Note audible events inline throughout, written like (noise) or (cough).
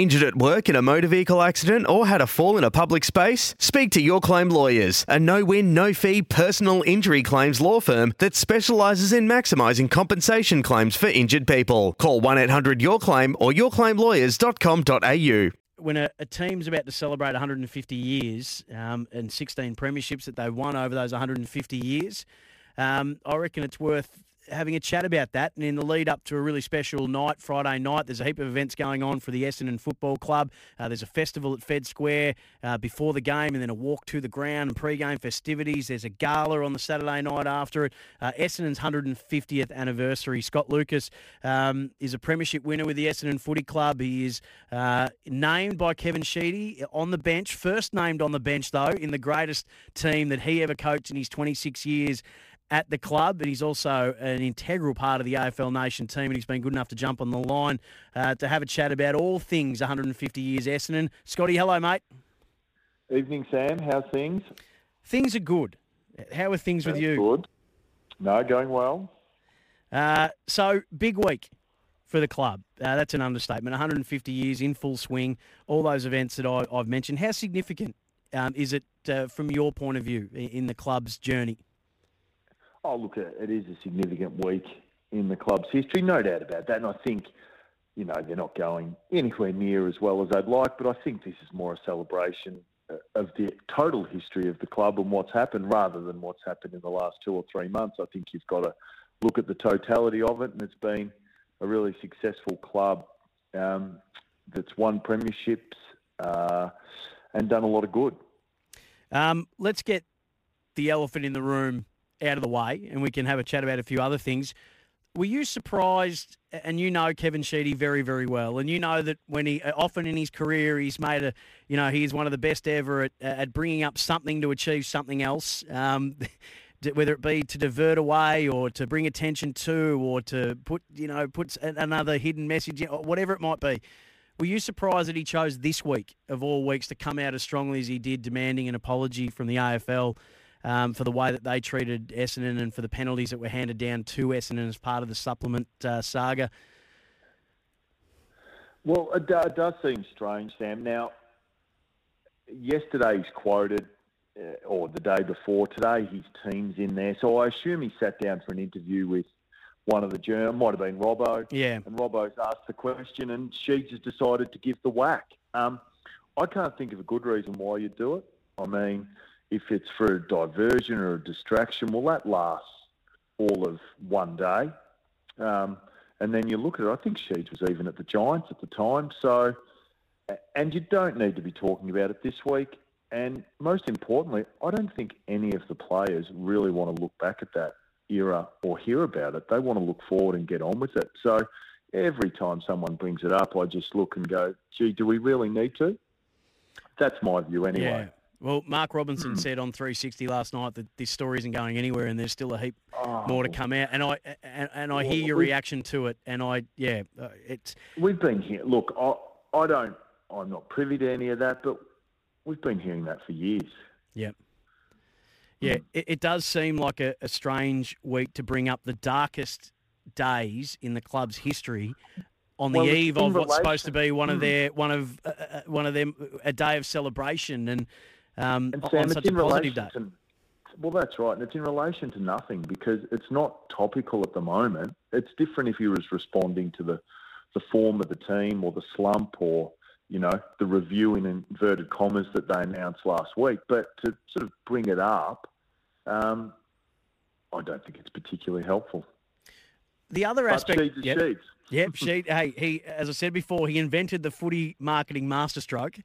Injured at work in a motor vehicle accident or had a fall in a public space? Speak to Your Claim Lawyers, a no win, no fee personal injury claims law firm that specialises in maximising compensation claims for injured people. Call 1 800 Your Claim or yourclaimlawyers.com.au when a, a, team's about to celebrate 150 years um, and 16 premierships that they've won over those 150 years, um, I reckon it's worth having a chat about that. And in the lead up to a really special night, Friday night, there's a heap of events going on for the Essendon Football Club. Uh, there's a festival at Fed Square uh, before the game, and then a walk to the ground and pre-game festivities. There's a gala on the Saturday night after it. Uh, Essendon's 150th anniversary. Scott Lucas um, is a premiership winner with the Essendon Footy Club. He is uh, named by Kevin Sheedy on the bench, first named on the bench though, in the greatest team that he ever coached in his 26 years at the club, and he's also an integral part of the AFL Nation team, and he's been good enough to jump on the line uh, to have a chat about all things 150 years Essendon. Scotty, hello, mate. Evening, Sam. How's things? Things are good. How are things That's with you? Good. No, going well. Uh, so, big week for the club. Uh, that's an understatement. 150 years in full swing, all those events that I, have mentioned. How significant um, is it uh, from your point of view in the club's journey? Oh, look, it is a significant week in the club's history, no doubt about that. And I think, you know, they're not going anywhere near as well as they'd like, but I think this is more a celebration uh, of the total history of the club and what's happened rather than what's happened in the last two or three months. I think you've got to look at the totality of it, and it's been a really successful club um, that's won premierships uh, and done a lot of good. Um, let's get the elephant in the room out of the way and we can have a chat about a few other things. Were you surprised? And you know Kevin Sheedy very, very well, and you know that when he often in his career he's made a, you know, he's one of the best ever at, at bringing up something to achieve something else. Um, (laughs) whether it be to divert away or to bring attention to or to put you know put another hidden message whatever it might be were you surprised that he chose this week of all weeks to come out as strongly as he did demanding an apology from the AFL um, for the way that they treated Essendon and for the penalties that were handed down to Essendon as part of the supplement uh, saga. Well, it, it, does seem strange, Sam. Now, yesterday he's quoted, uh, or the day before today, his team's in there. So I assume he sat down for an interview with one of the journalists, might have been Robbo. Yeah. And Robbo's asked the question, and Sheeds has decided to give the whack. Um, I can't think of a good reason why you'd do it. I mean, if it's for a diversion or a distraction, well, that lasts all of one day. Um, and then you look at it, I think Sheeds was even at the Giants at the time. So, and you don't need to be talking about it this week. And most importantly, I don't think any of the players really want to look back at that era or hear about it. They want to look forward and get on with it. So every time someone brings it up, I just look and go, gee, do we really need to? That's my view anyway. Well, Mark Robinson said on 360 last night that this story isn't going anywhere, and there's still a heap oh. more to come out. And I and, and I hear your reaction to it, and I yeah, uh, it's we've been here. Look, I I don't, I'm not privy to any of that, but we've been hearing that for years. Yeah. Yeah, mm. it, it, does seem like a, a strange week to bring up the darkest days in the club's history on the well, eve of what's supposed to be one of mm. their one of uh, uh, one of them a day of celebration and um, and Sam, on such a positive day. To, well, that's right, and it's in relation to nothing because it's not topical at the moment. It's different if you was responding to the the form of the team or the slump or you know the review in inverted commas that they announced last week. But to sort of bring it up, um, I don't think it's particularly helpful. The other aspect, yep. Yep, she. hey, he. As I said before, he invented the footy marketing masterstroke.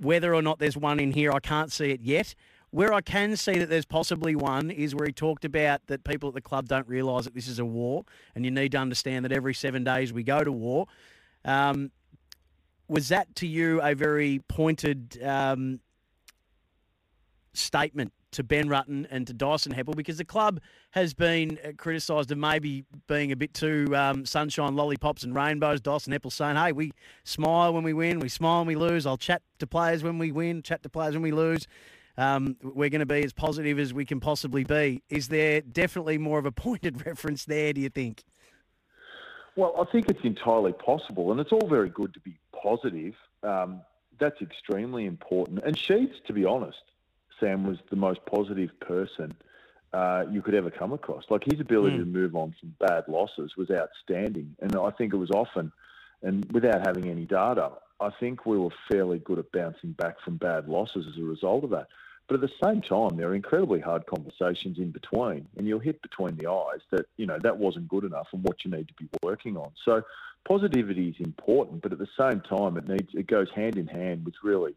Whether or not there's one in here, I can't see it yet. Where I can see that there's possibly one is where he talked about that people at the club don't realise that this is a war, and you need to understand that every seven days we go to war. Um, was that to you a very pointed um, statement to Ben Rutten and to Dyson Heppell because the club has been uh, criticised of maybe being a bit too um, sunshine, lollipops, and rainbows. Dyson Heppell saying, "Hey, we smile when we win, we smile when we lose. I'll chat to players when we win, chat to players when we lose." Um, we're going to be as positive as we can possibly be. Is there definitely more of a (laughs) pointed reference there, do you think? Well, I think it's entirely possible, and it's all very good to be positive. Um, that's extremely important. And Sheeds, to be honest, Sam was the most positive person uh, you could ever come across. Like his ability mm. to move on from bad losses was outstanding, and I think it was often, and without having any data, I think we were fairly good at bouncing back from bad losses as a result of that. But at the same time, there are incredibly hard conversations in between, and you'll hit between the eyes that you know that wasn't good enough and what you need to be working on. So positivity is important, but at the same time, it needs it goes hand in hand with really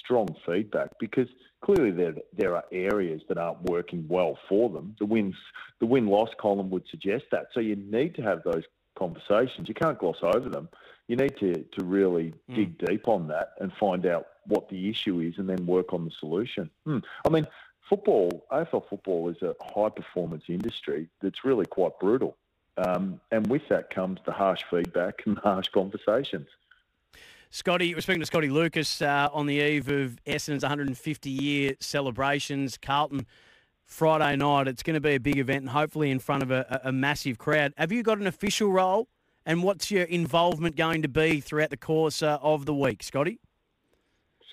strong feedback because clearly there there are areas that aren't working well for them. The wins the win loss column would suggest that. So you need to have those conversations. You can't gloss over them. You need to to really mm. dig deep on that and find out what the issue is and then work on the solution. Hmm. I mean, football, AFL football is a high performance industry that's really quite brutal. Um, and with that comes the harsh feedback and harsh conversations. Scotty, we're speaking to Scotty Lucas uh, on the eve of Essendon's 150 year celebrations. Carlton, Friday night. It's going to be a big event and hopefully in front of a, a massive crowd. Have you got an official role? And what's your involvement going to be throughout the course uh, of the week, Scotty?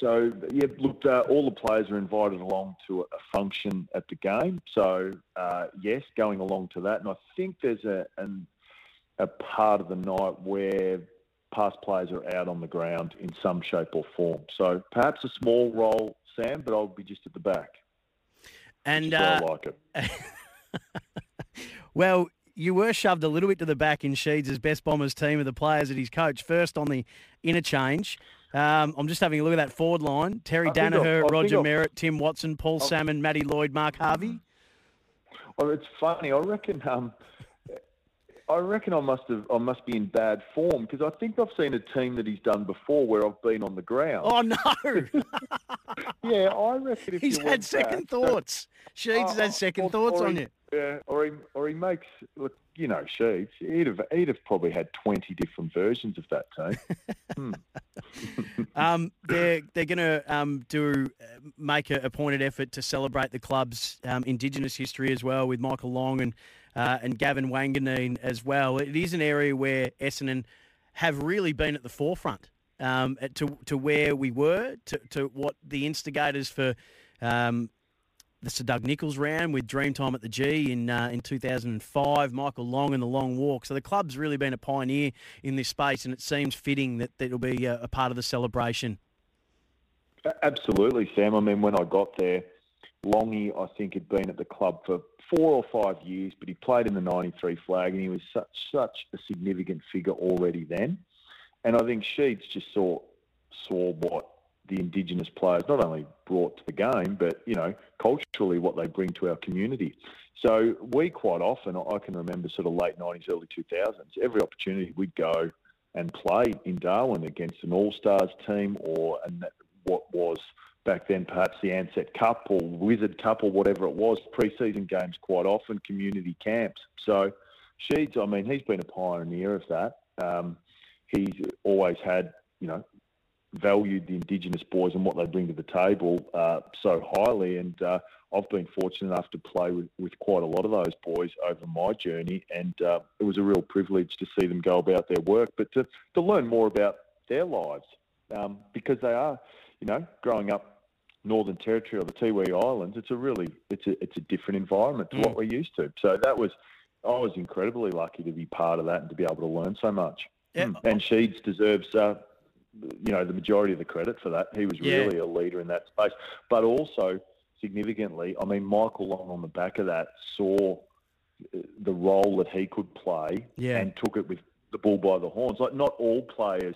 So, yeah, look, uh, all the players are invited along to a function at the game. So, uh, yes, going along to that. And I think there's a, an, a part of the night where past players are out on the ground in some shape or form. So, perhaps a small role, Sam, but I'll be just at the back. And uh, I like it. (laughs) well, you were shoved a little bit to the back in Sheeds' best Bombers team of the players that he's coached. First on the interchange. Um, I'm just having a look at that forward line. Terry Daniher, Roger Merrett, Tim Watson, Paul Salmon, Matty Lloyd, Mark Harvey. Well, it's funny. I reckon. Um, I reckon I must have. I must be in bad form because I think I've seen a team that he's done before where I've been on the ground. Oh no! (laughs) yeah, I reckon if he's had second back, thoughts. Sheeds uh, has had second or, thoughts or on he, you. Yeah, or he or he makes look you know, Sheeds, he'd have, he'd have probably had 20 different versions of that team. (laughs) hmm. (laughs) um, they're they're going to um, do uh, make a, a, pointed effort to celebrate the club's um, Indigenous history as well with Michael Long and uh, and Gavin Wanganeen as well. It is an area where Essendon have really been at the forefront um, to to where we were to, to what the instigators for um, the Sir Doug Nicholls round with Dreamtime at the G in uh, in 2005, Michael Long and the Long Walk. So the club's really been a pioneer in this space, and it seems fitting that, that it'll be a, a part of the celebration. Absolutely, Sam. I mean, when I got there, Longy, I think, had been at the club for four or five years, but he played in the 93 flag, and he was such, such a significant figure already then. And I think Sheeds just saw saw what the Indigenous players not only brought to the game, but you know culturally what they bring to our community. So we quite often, I can remember sort of late 90s, early 2000s, every opportunity we'd go and play in Darwin against an All Stars team or an, what was back then perhaps the Ansett Cup or Wizard Cup or whatever it was, pre-season games quite often, community camps. So Sheeds, I mean, he's been a pioneer of that. Um, he's always had, you know, valued the Indigenous boys and what they bring to the table uh, so highly. And uh, I've been fortunate enough to play with, with quite a lot of those boys over my journey. And uh, it was a real privilege to see them go about their work, but to, to learn more about their lives um, because they are, you know, growing up Northern Territory or the Tiwi Islands, it's a really it's a it's a different environment to mm. what we're used to. So that was I was incredibly lucky to be part of that and to be able to learn so much. Yeah. Mm. And Sheeds deserves uh, you know, the majority of the credit for that. He was really yeah. a leader in that space. But also, significantly, I mean, Michael Long on the back of that saw uh, the role that he could play yeah. and took it with the bull by the horns. Like not all players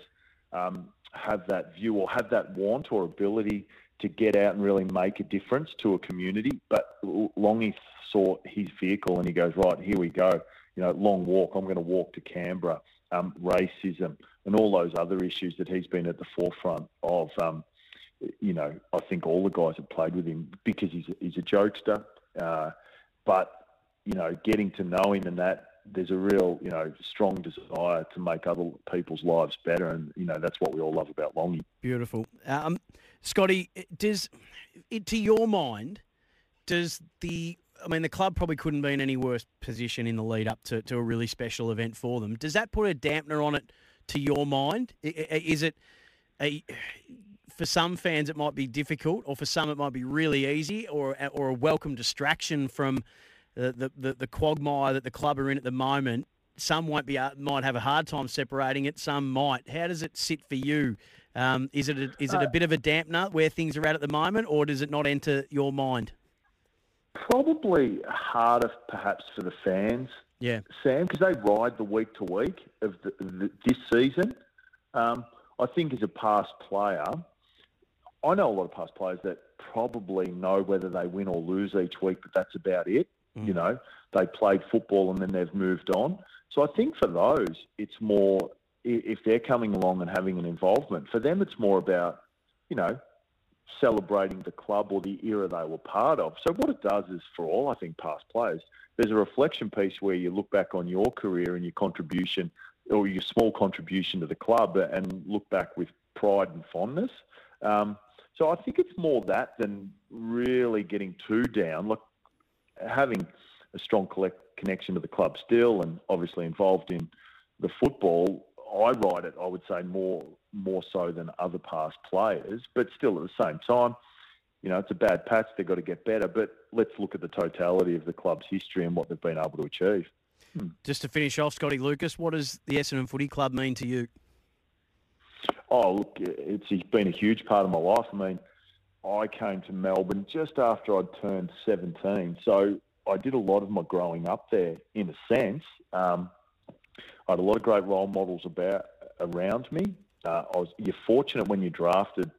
um, have that view or have that want or ability to get out and really make a difference to a community. But Longy saw his vehicle and he goes, right, here we go. You know, long walk. I'm going to walk to Canberra. Um, racism and all those other issues that he's been at the forefront of. Um, you know, I think all the guys have played with him because he's a, he's a jokester. Uh, but you know, getting to know him and that there's a real, you know, strong desire to make other people's lives better, and you know that's what we all love about Longy. Beautiful, um, Scotty. Does it, to your mind, does the I mean, the club probably couldn't be in any worse position in the lead up to, to a really special event for them. Does that put a dampener on it to your mind? Is it a for some fans it might be difficult, or for some it might be really easy, or or a welcome distraction from the, the, the, quagmire that the club are in at the moment. Some won't be uh, might have a hard time separating it. Some might. How does it sit for you? Um, is it a, is it a uh, bit of a dampener where things are at at the moment, or does it not enter your mind? Probably harder, perhaps, for the fans. Yeah, Sam, because they ride the week to week of the, the, this season. Um, I think as a past player, I know a lot of past players that probably know whether they win or lose each week, but that's about it. Mm. You know, they played football and then they've moved on. So I think for those, it's more if they're coming along and having an involvement. For them, it's more about, you know, celebrating the club or the era they were part of. So what it does is for all, I think, past players, there's a reflection piece where you look back on your career and your contribution or your small contribution to the club and look back with pride and fondness. Um, so I think it's more that than really getting too down. Look, having a strong collect, connection to the club still, and obviously involved in the football, I ride it. I would say more more so than other past players, but still at the same time, you know, it's a bad patch. They've got to get better. But let's look at the totality of the club's history and what they've been able to achieve. Hmm. Just to finish off, Scotty Lucas, what does the Essendon Footy Club mean to you? Oh, look, it's been a huge part of my life. I mean, I came to Melbourne just after I'd turned 17. So I did a lot of my growing up there in a sense. Um, I had a lot of great role models about around me. Uh, I was you're fortunate when you're drafted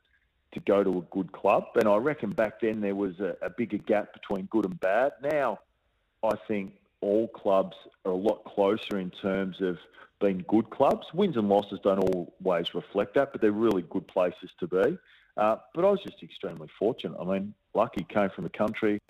to go to a good club, and I reckon back then there was a, a bigger gap between good and bad. Now, I think all clubs are a lot closer in terms of being good clubs. Wins and losses don't always reflect that, but they're really good places to be. Uh, but I was just extremely fortunate. I mean, lucky, came from a country,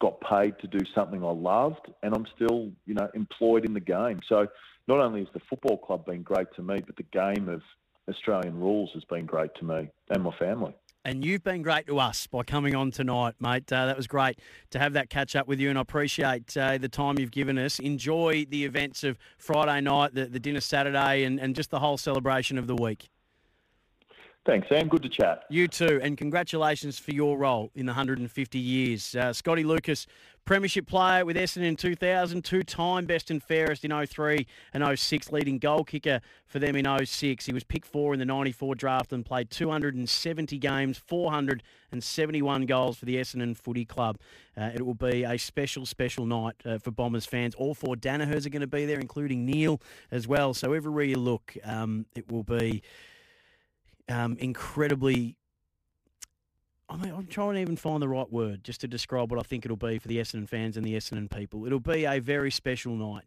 got paid to do something I loved, and I'm still, you know, employed in the game. So not only has the football club been great to me, but the game of Australian rules has been great to me and my family. And you've been great to us by coming on tonight, mate. Uh, that was great to have that catch up with you, and I appreciate uh, the time you've given us. Enjoy the events of Friday night, the, the dinner Saturday, and, and just the whole celebration of the week. Thanks, Sam. Good to chat. You too, and congratulations for your role in the 150 years. Uh, Scotty Lucas, Premiership player with Essendon in 2000, two-time best and fairest in 03 and 06, leading goal kicker for them in 06. He was picked four in the 94 draft and played 270 games, 471 goals for the Essendon Footy Club. Uh, it will be a special, special night uh, for Bombers fans. All four Danihers are going to be there, including Neale as well. So everywhere you look, um, it will be um, incredibly. I mean, I'm trying to even find the right word just to describe what I think it'll be for the Essendon fans and the Essendon people. It'll be a very special night.